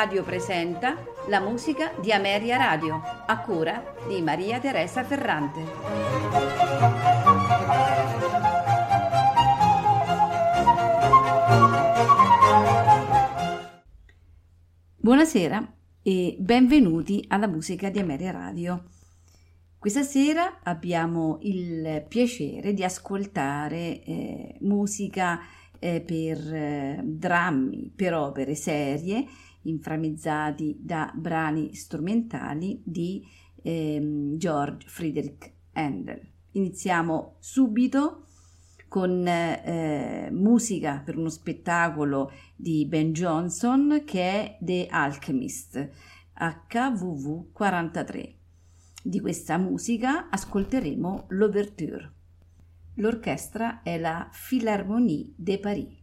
Radio presenta la musica di Ameria Radio, a cura di Maria Teresa Ferrante. Buonasera e benvenuti alla musica di Ameria Radio. Questa sera abbiamo il piacere di ascoltare eh, musica eh, per eh, drammi, per opere serie, inframmezzati da brani strumentali di ehm, George Friedrich Handel. Iniziamo subito con eh, musica per uno spettacolo di Ben Johnson che è The Alchemist HVV 43. Di questa musica ascolteremo l'Ouverture. L'orchestra è la Philharmonie de Paris.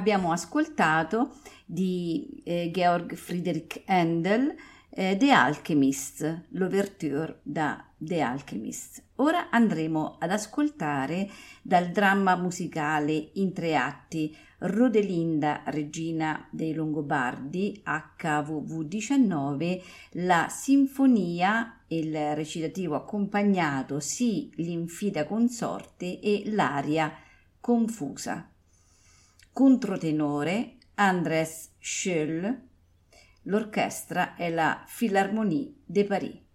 Abbiamo ascoltato di eh, Georg Friedrich Handel eh, The Alchemist, l'ouverture da The Alchemist. Ora andremo ad ascoltare dal dramma musicale in tre atti Rodelinda, regina dei Longobardi, HVV 19, la sinfonia, il recitativo accompagnato, sì, l'infida consorte e l'aria confusa. Controtenore Andrés Schöll, l'orchestra è la Philharmonie de Paris.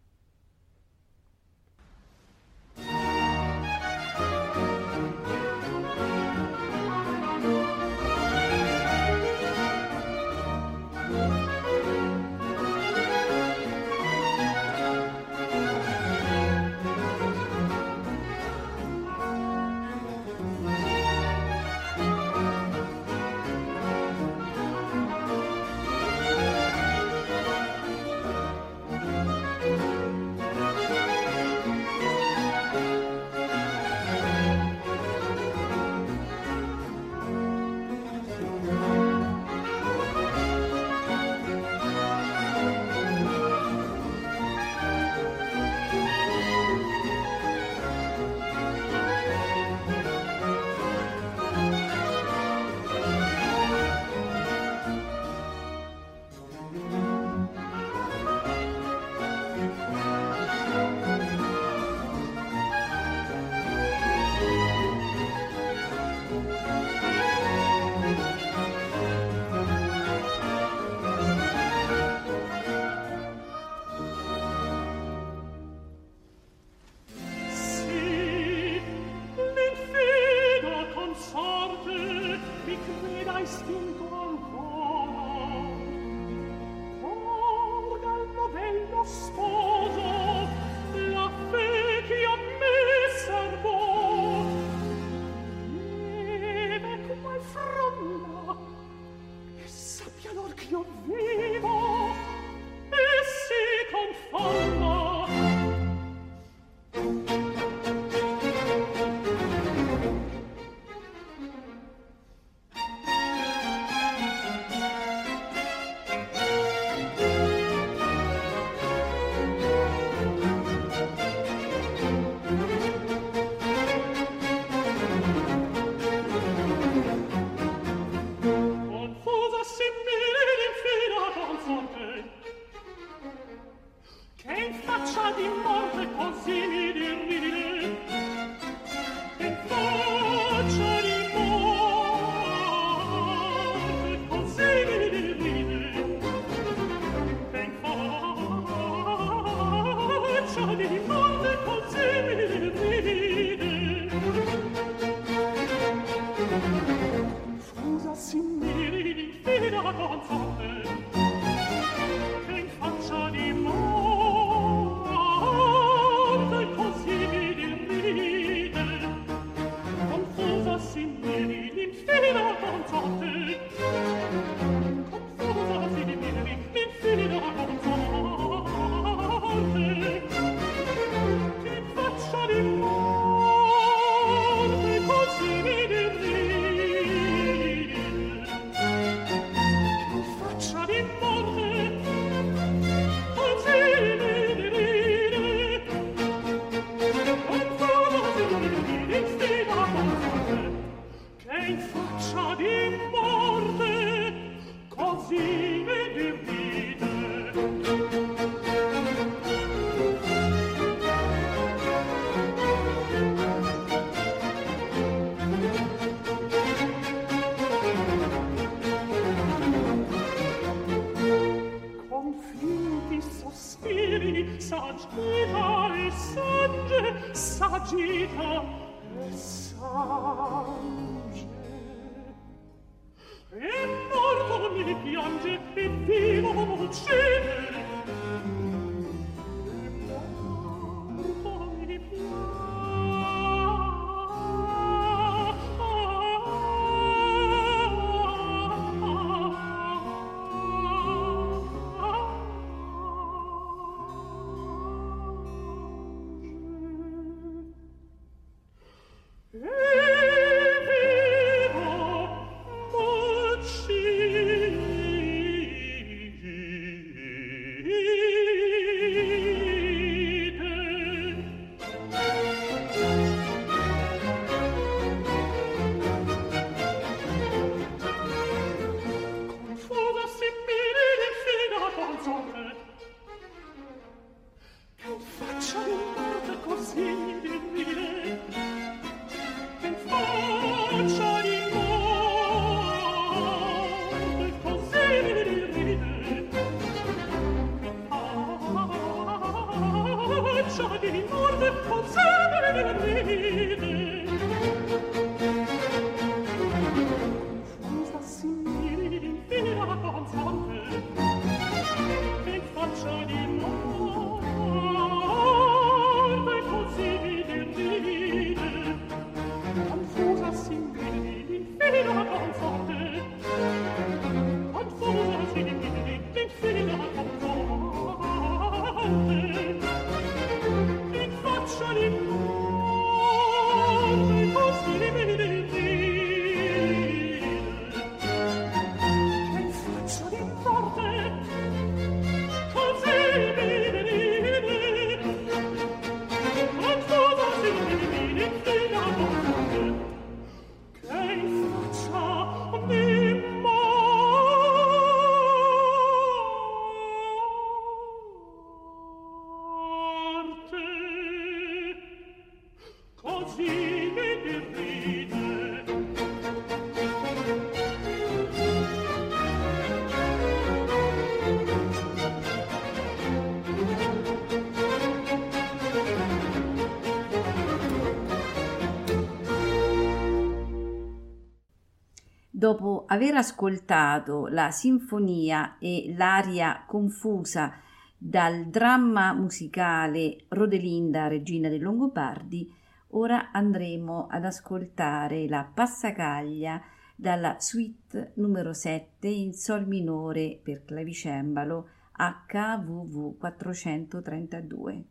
Dopo aver ascoltato la sinfonia e l'aria confusa dal dramma musicale Rodelinda, regina dei Longobardi, ora andremo ad ascoltare la passacaglia dalla suite numero 7 in sol minore per clavicembalo HWV 432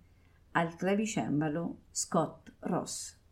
al clavicembalo Scott Ross.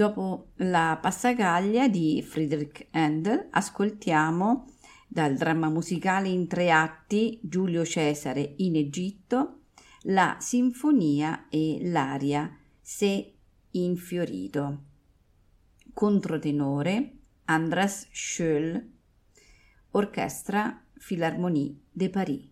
Dopo la passacaglia di Friedrich Handel ascoltiamo dal dramma musicale in tre atti Giulio Cesare in Egitto la sinfonia e l'aria Se infiorito. Controtenore Andras Schöll, Orchestra Philharmonie de Paris.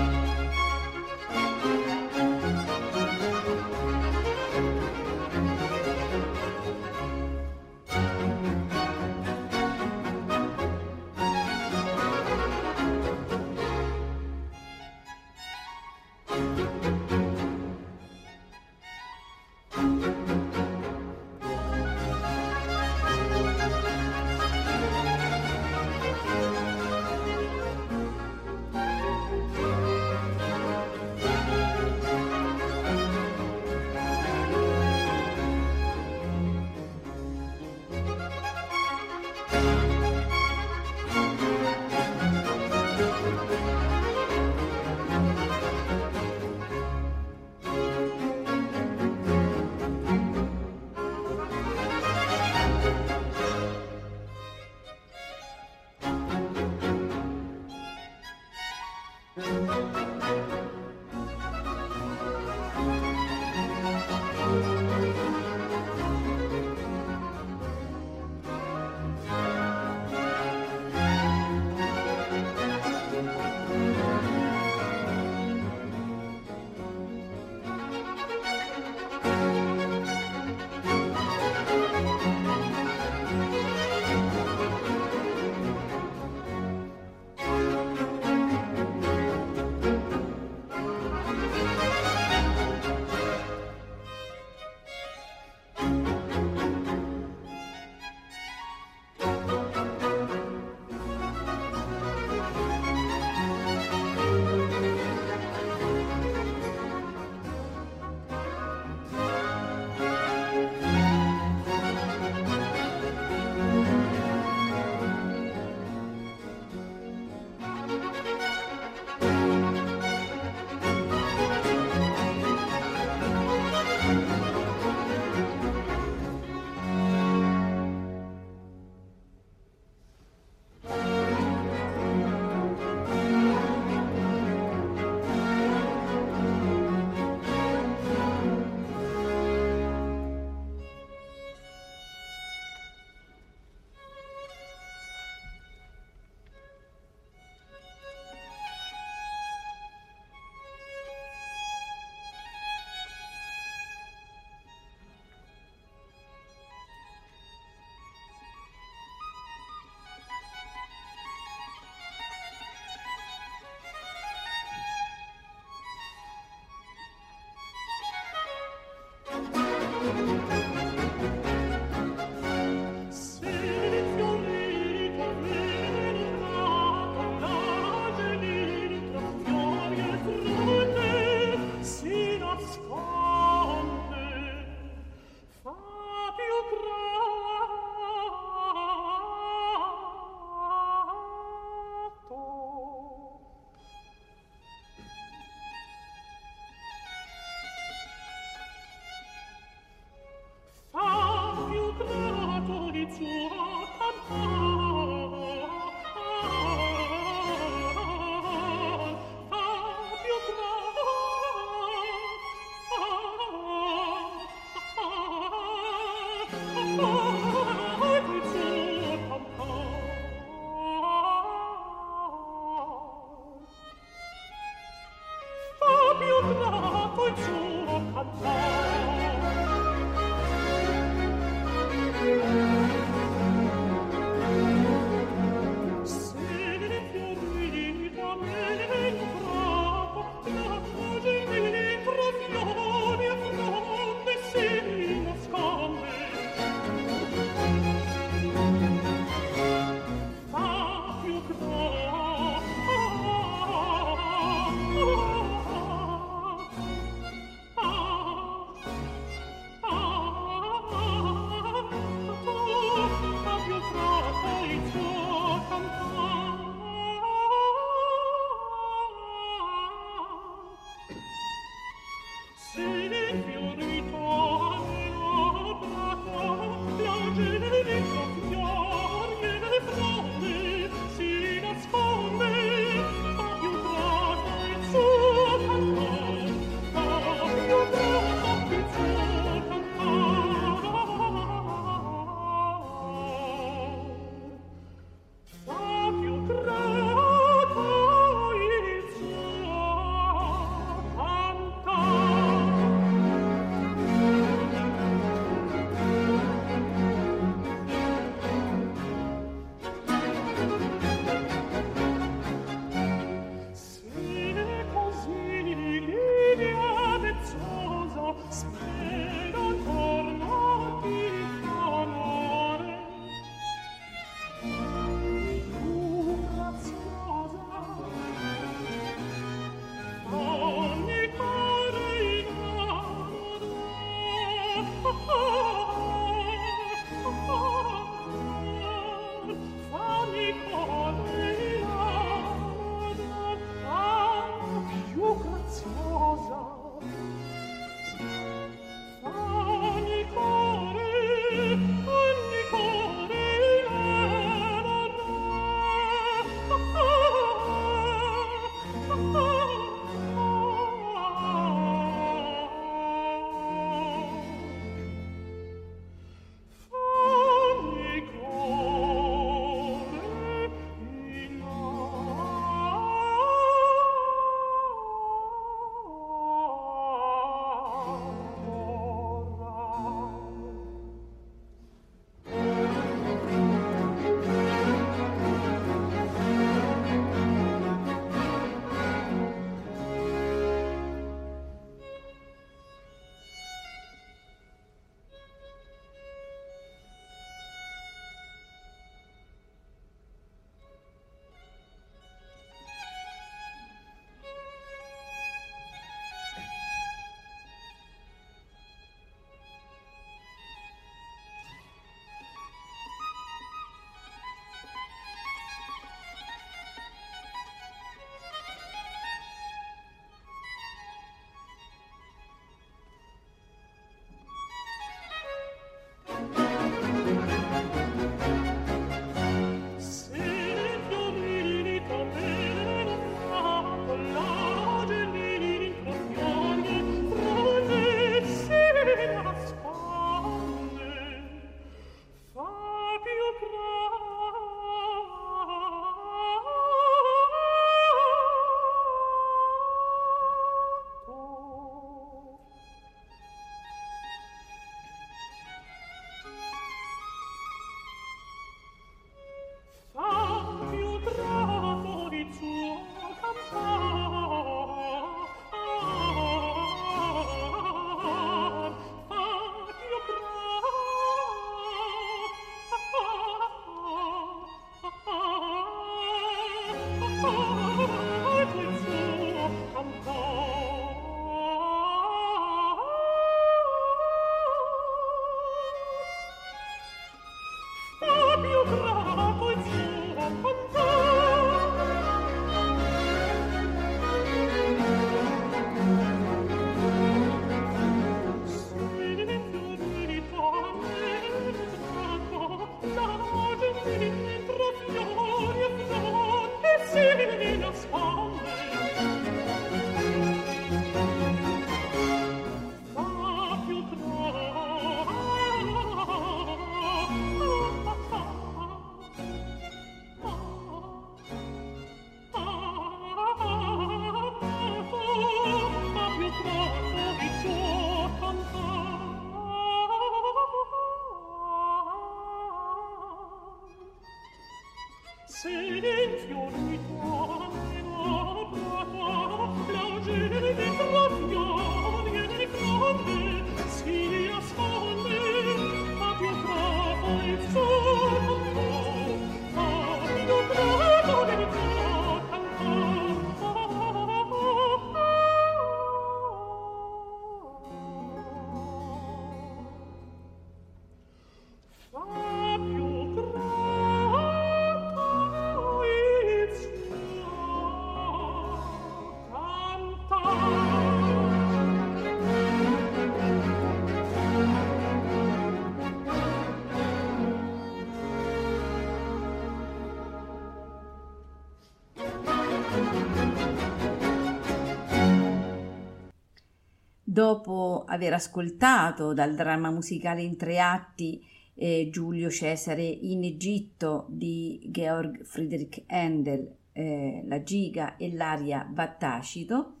Dopo aver ascoltato dal dramma musicale in tre atti eh, Giulio Cesare in Egitto di Georg Friedrich Handel, eh, la giga e l'aria Battacito,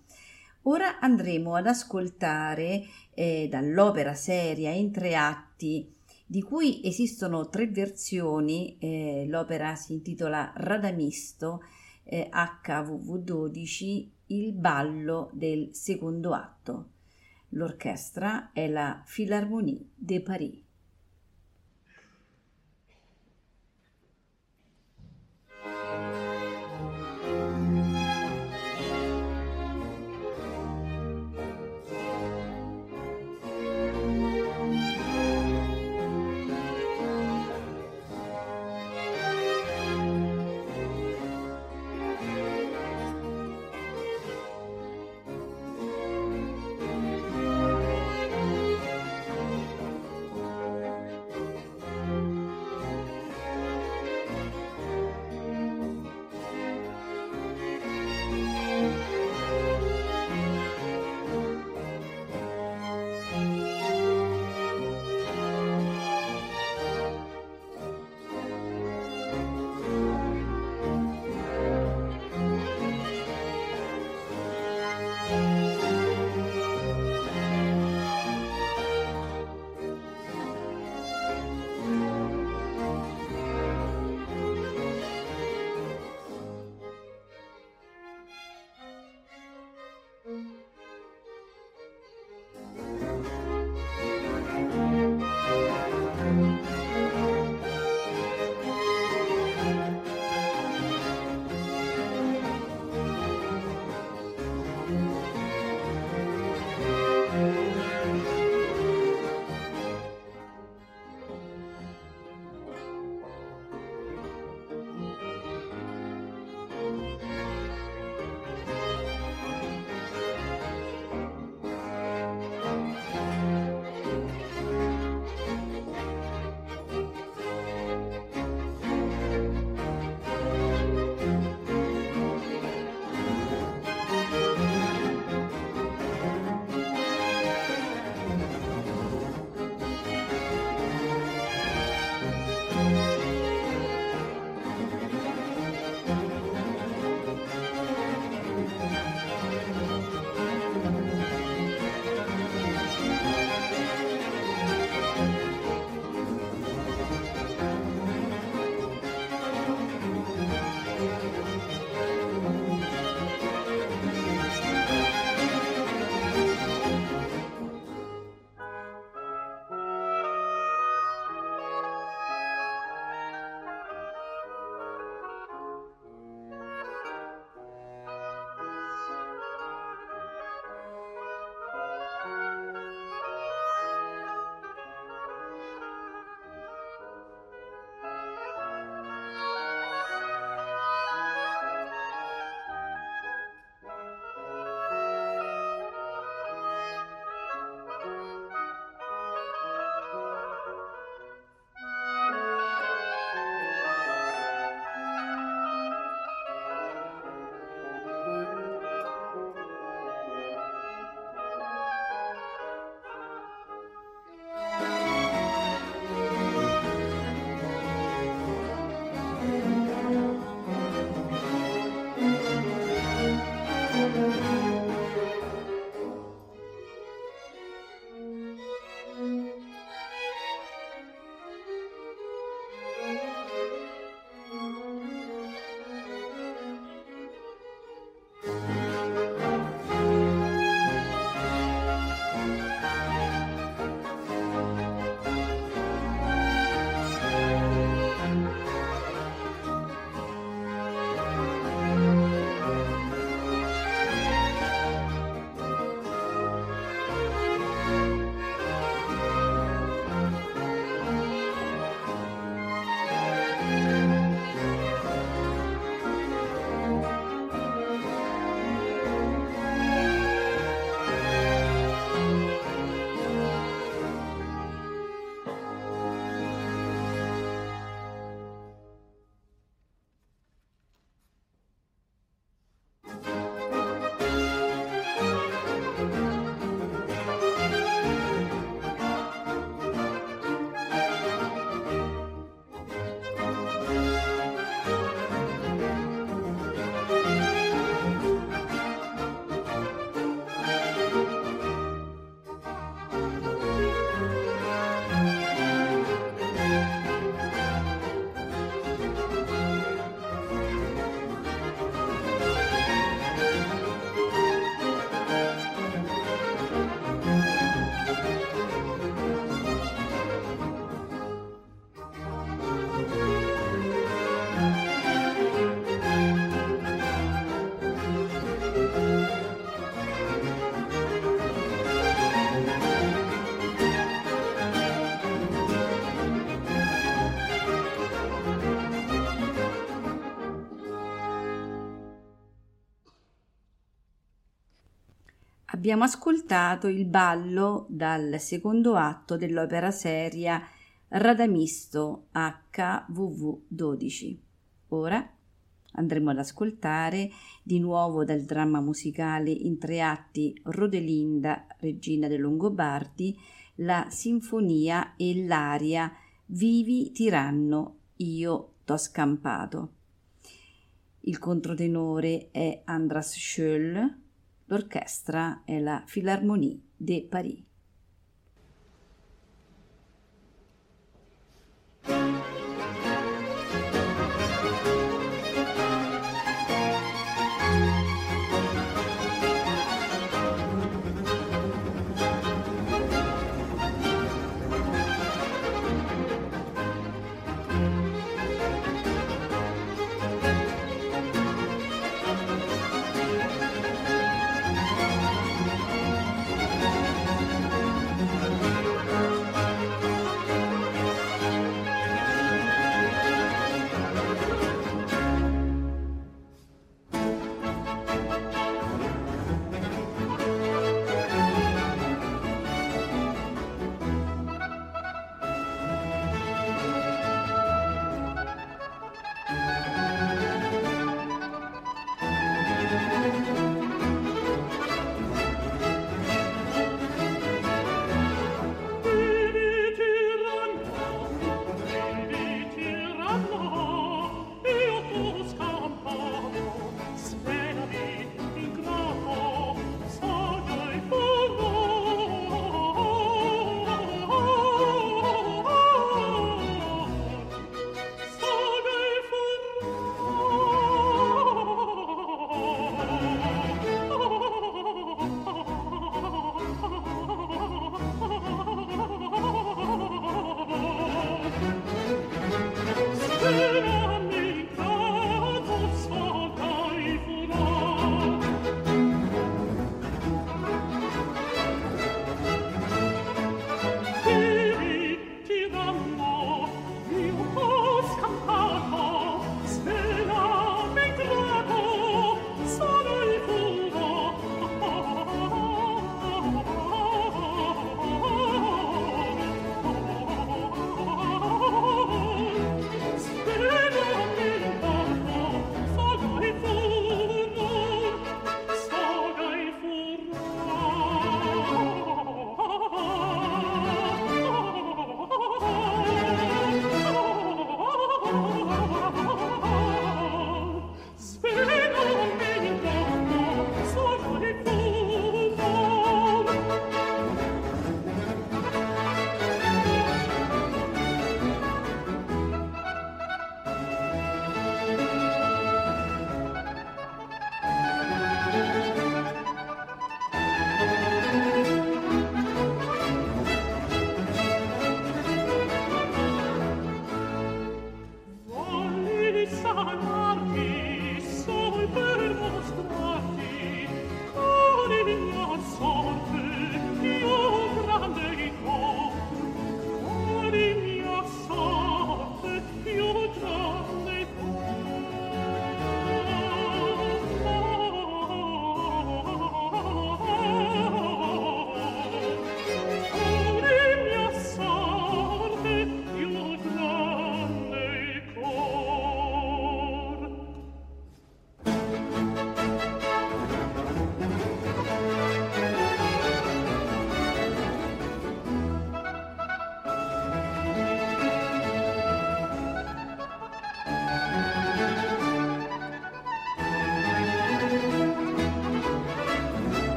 ora andremo ad ascoltare eh, dall'opera seria in tre atti di cui esistono tre versioni, eh, l'opera si intitola Radamisto HVV12, il ballo del secondo atto. L'orchestra è la Philharmonie de Paris. thank abbiamo ascoltato il ballo dal secondo atto dell'opera seria Radamisto HVV 12. Ora andremo ad ascoltare di nuovo dal dramma musicale in tre atti Rodelinda, regina dei Longobardi, la sinfonia e l'aria Vivi tiranno, io t'ho scampato. Il controtenore è Andras Schöll, l'orchestra è la Philharmonie de Paris.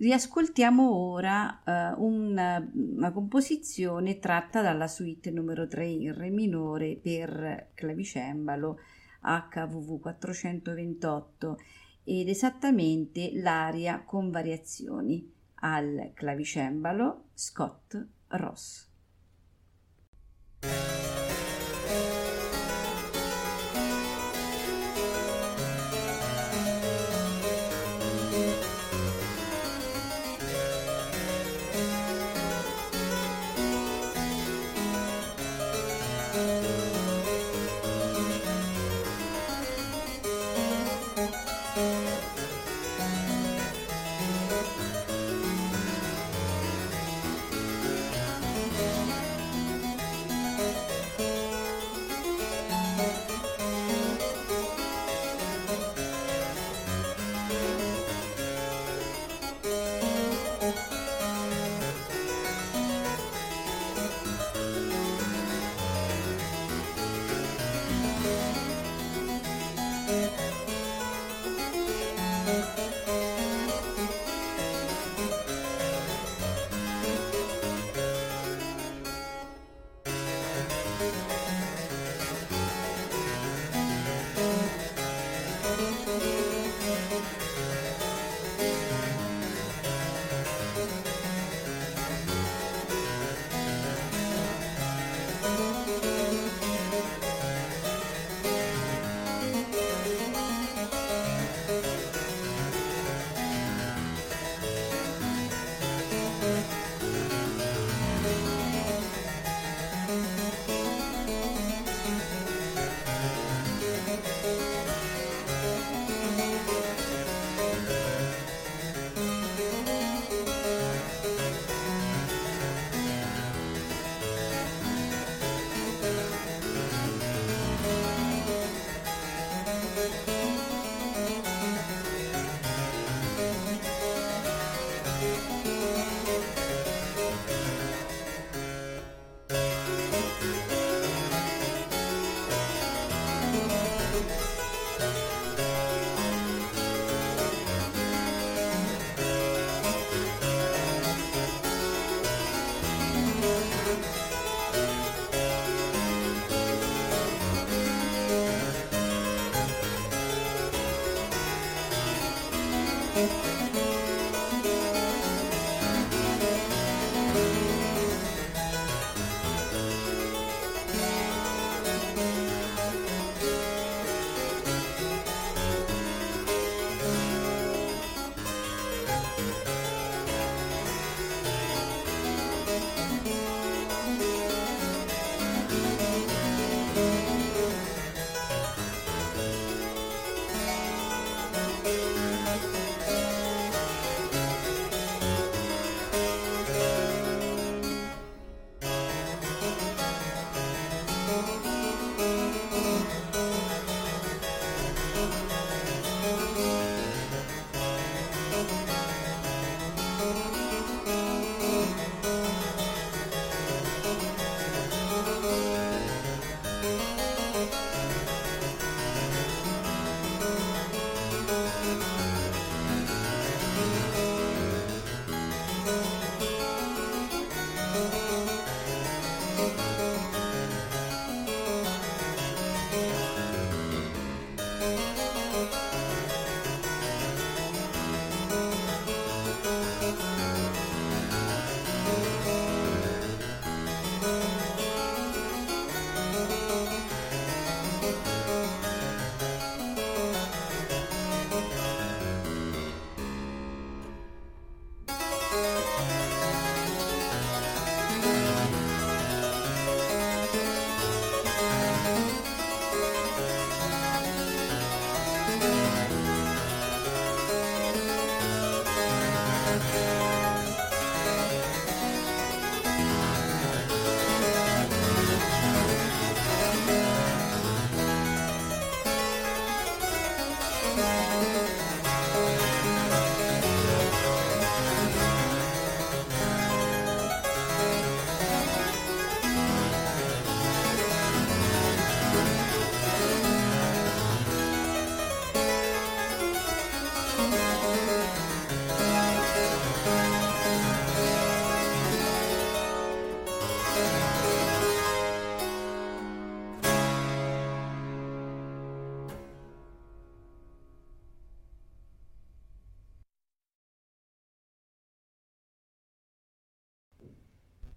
Riascoltiamo ora uh, una, una, composizione tratta dalla suite numero 3 in Re minore per clavicembalo HVV 428 ed esattamente l'aria con variazioni al clavicembalo Scott Ross.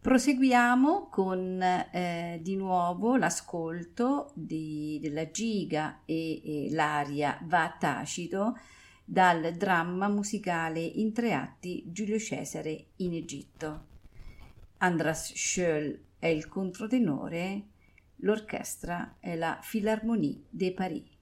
Proseguiamo con eh, di nuovo l'ascolto di, della giga e, e l'aria va tacito dal dramma musicale in tre atti Giulio Cesare in Egitto. Andras Schöll è il controtenore, l'orchestra è la Philharmonie de Paris.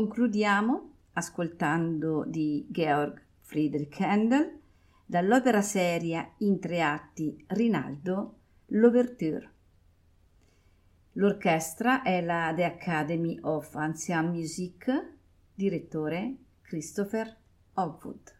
Concludiamo ascoltando di Georg Friedrich Handel dall'opera seria in tre atti Rinaldo l'Ouverture. L'orchestra è la The Academy of Ancient Music, direttore Christopher Hogwood.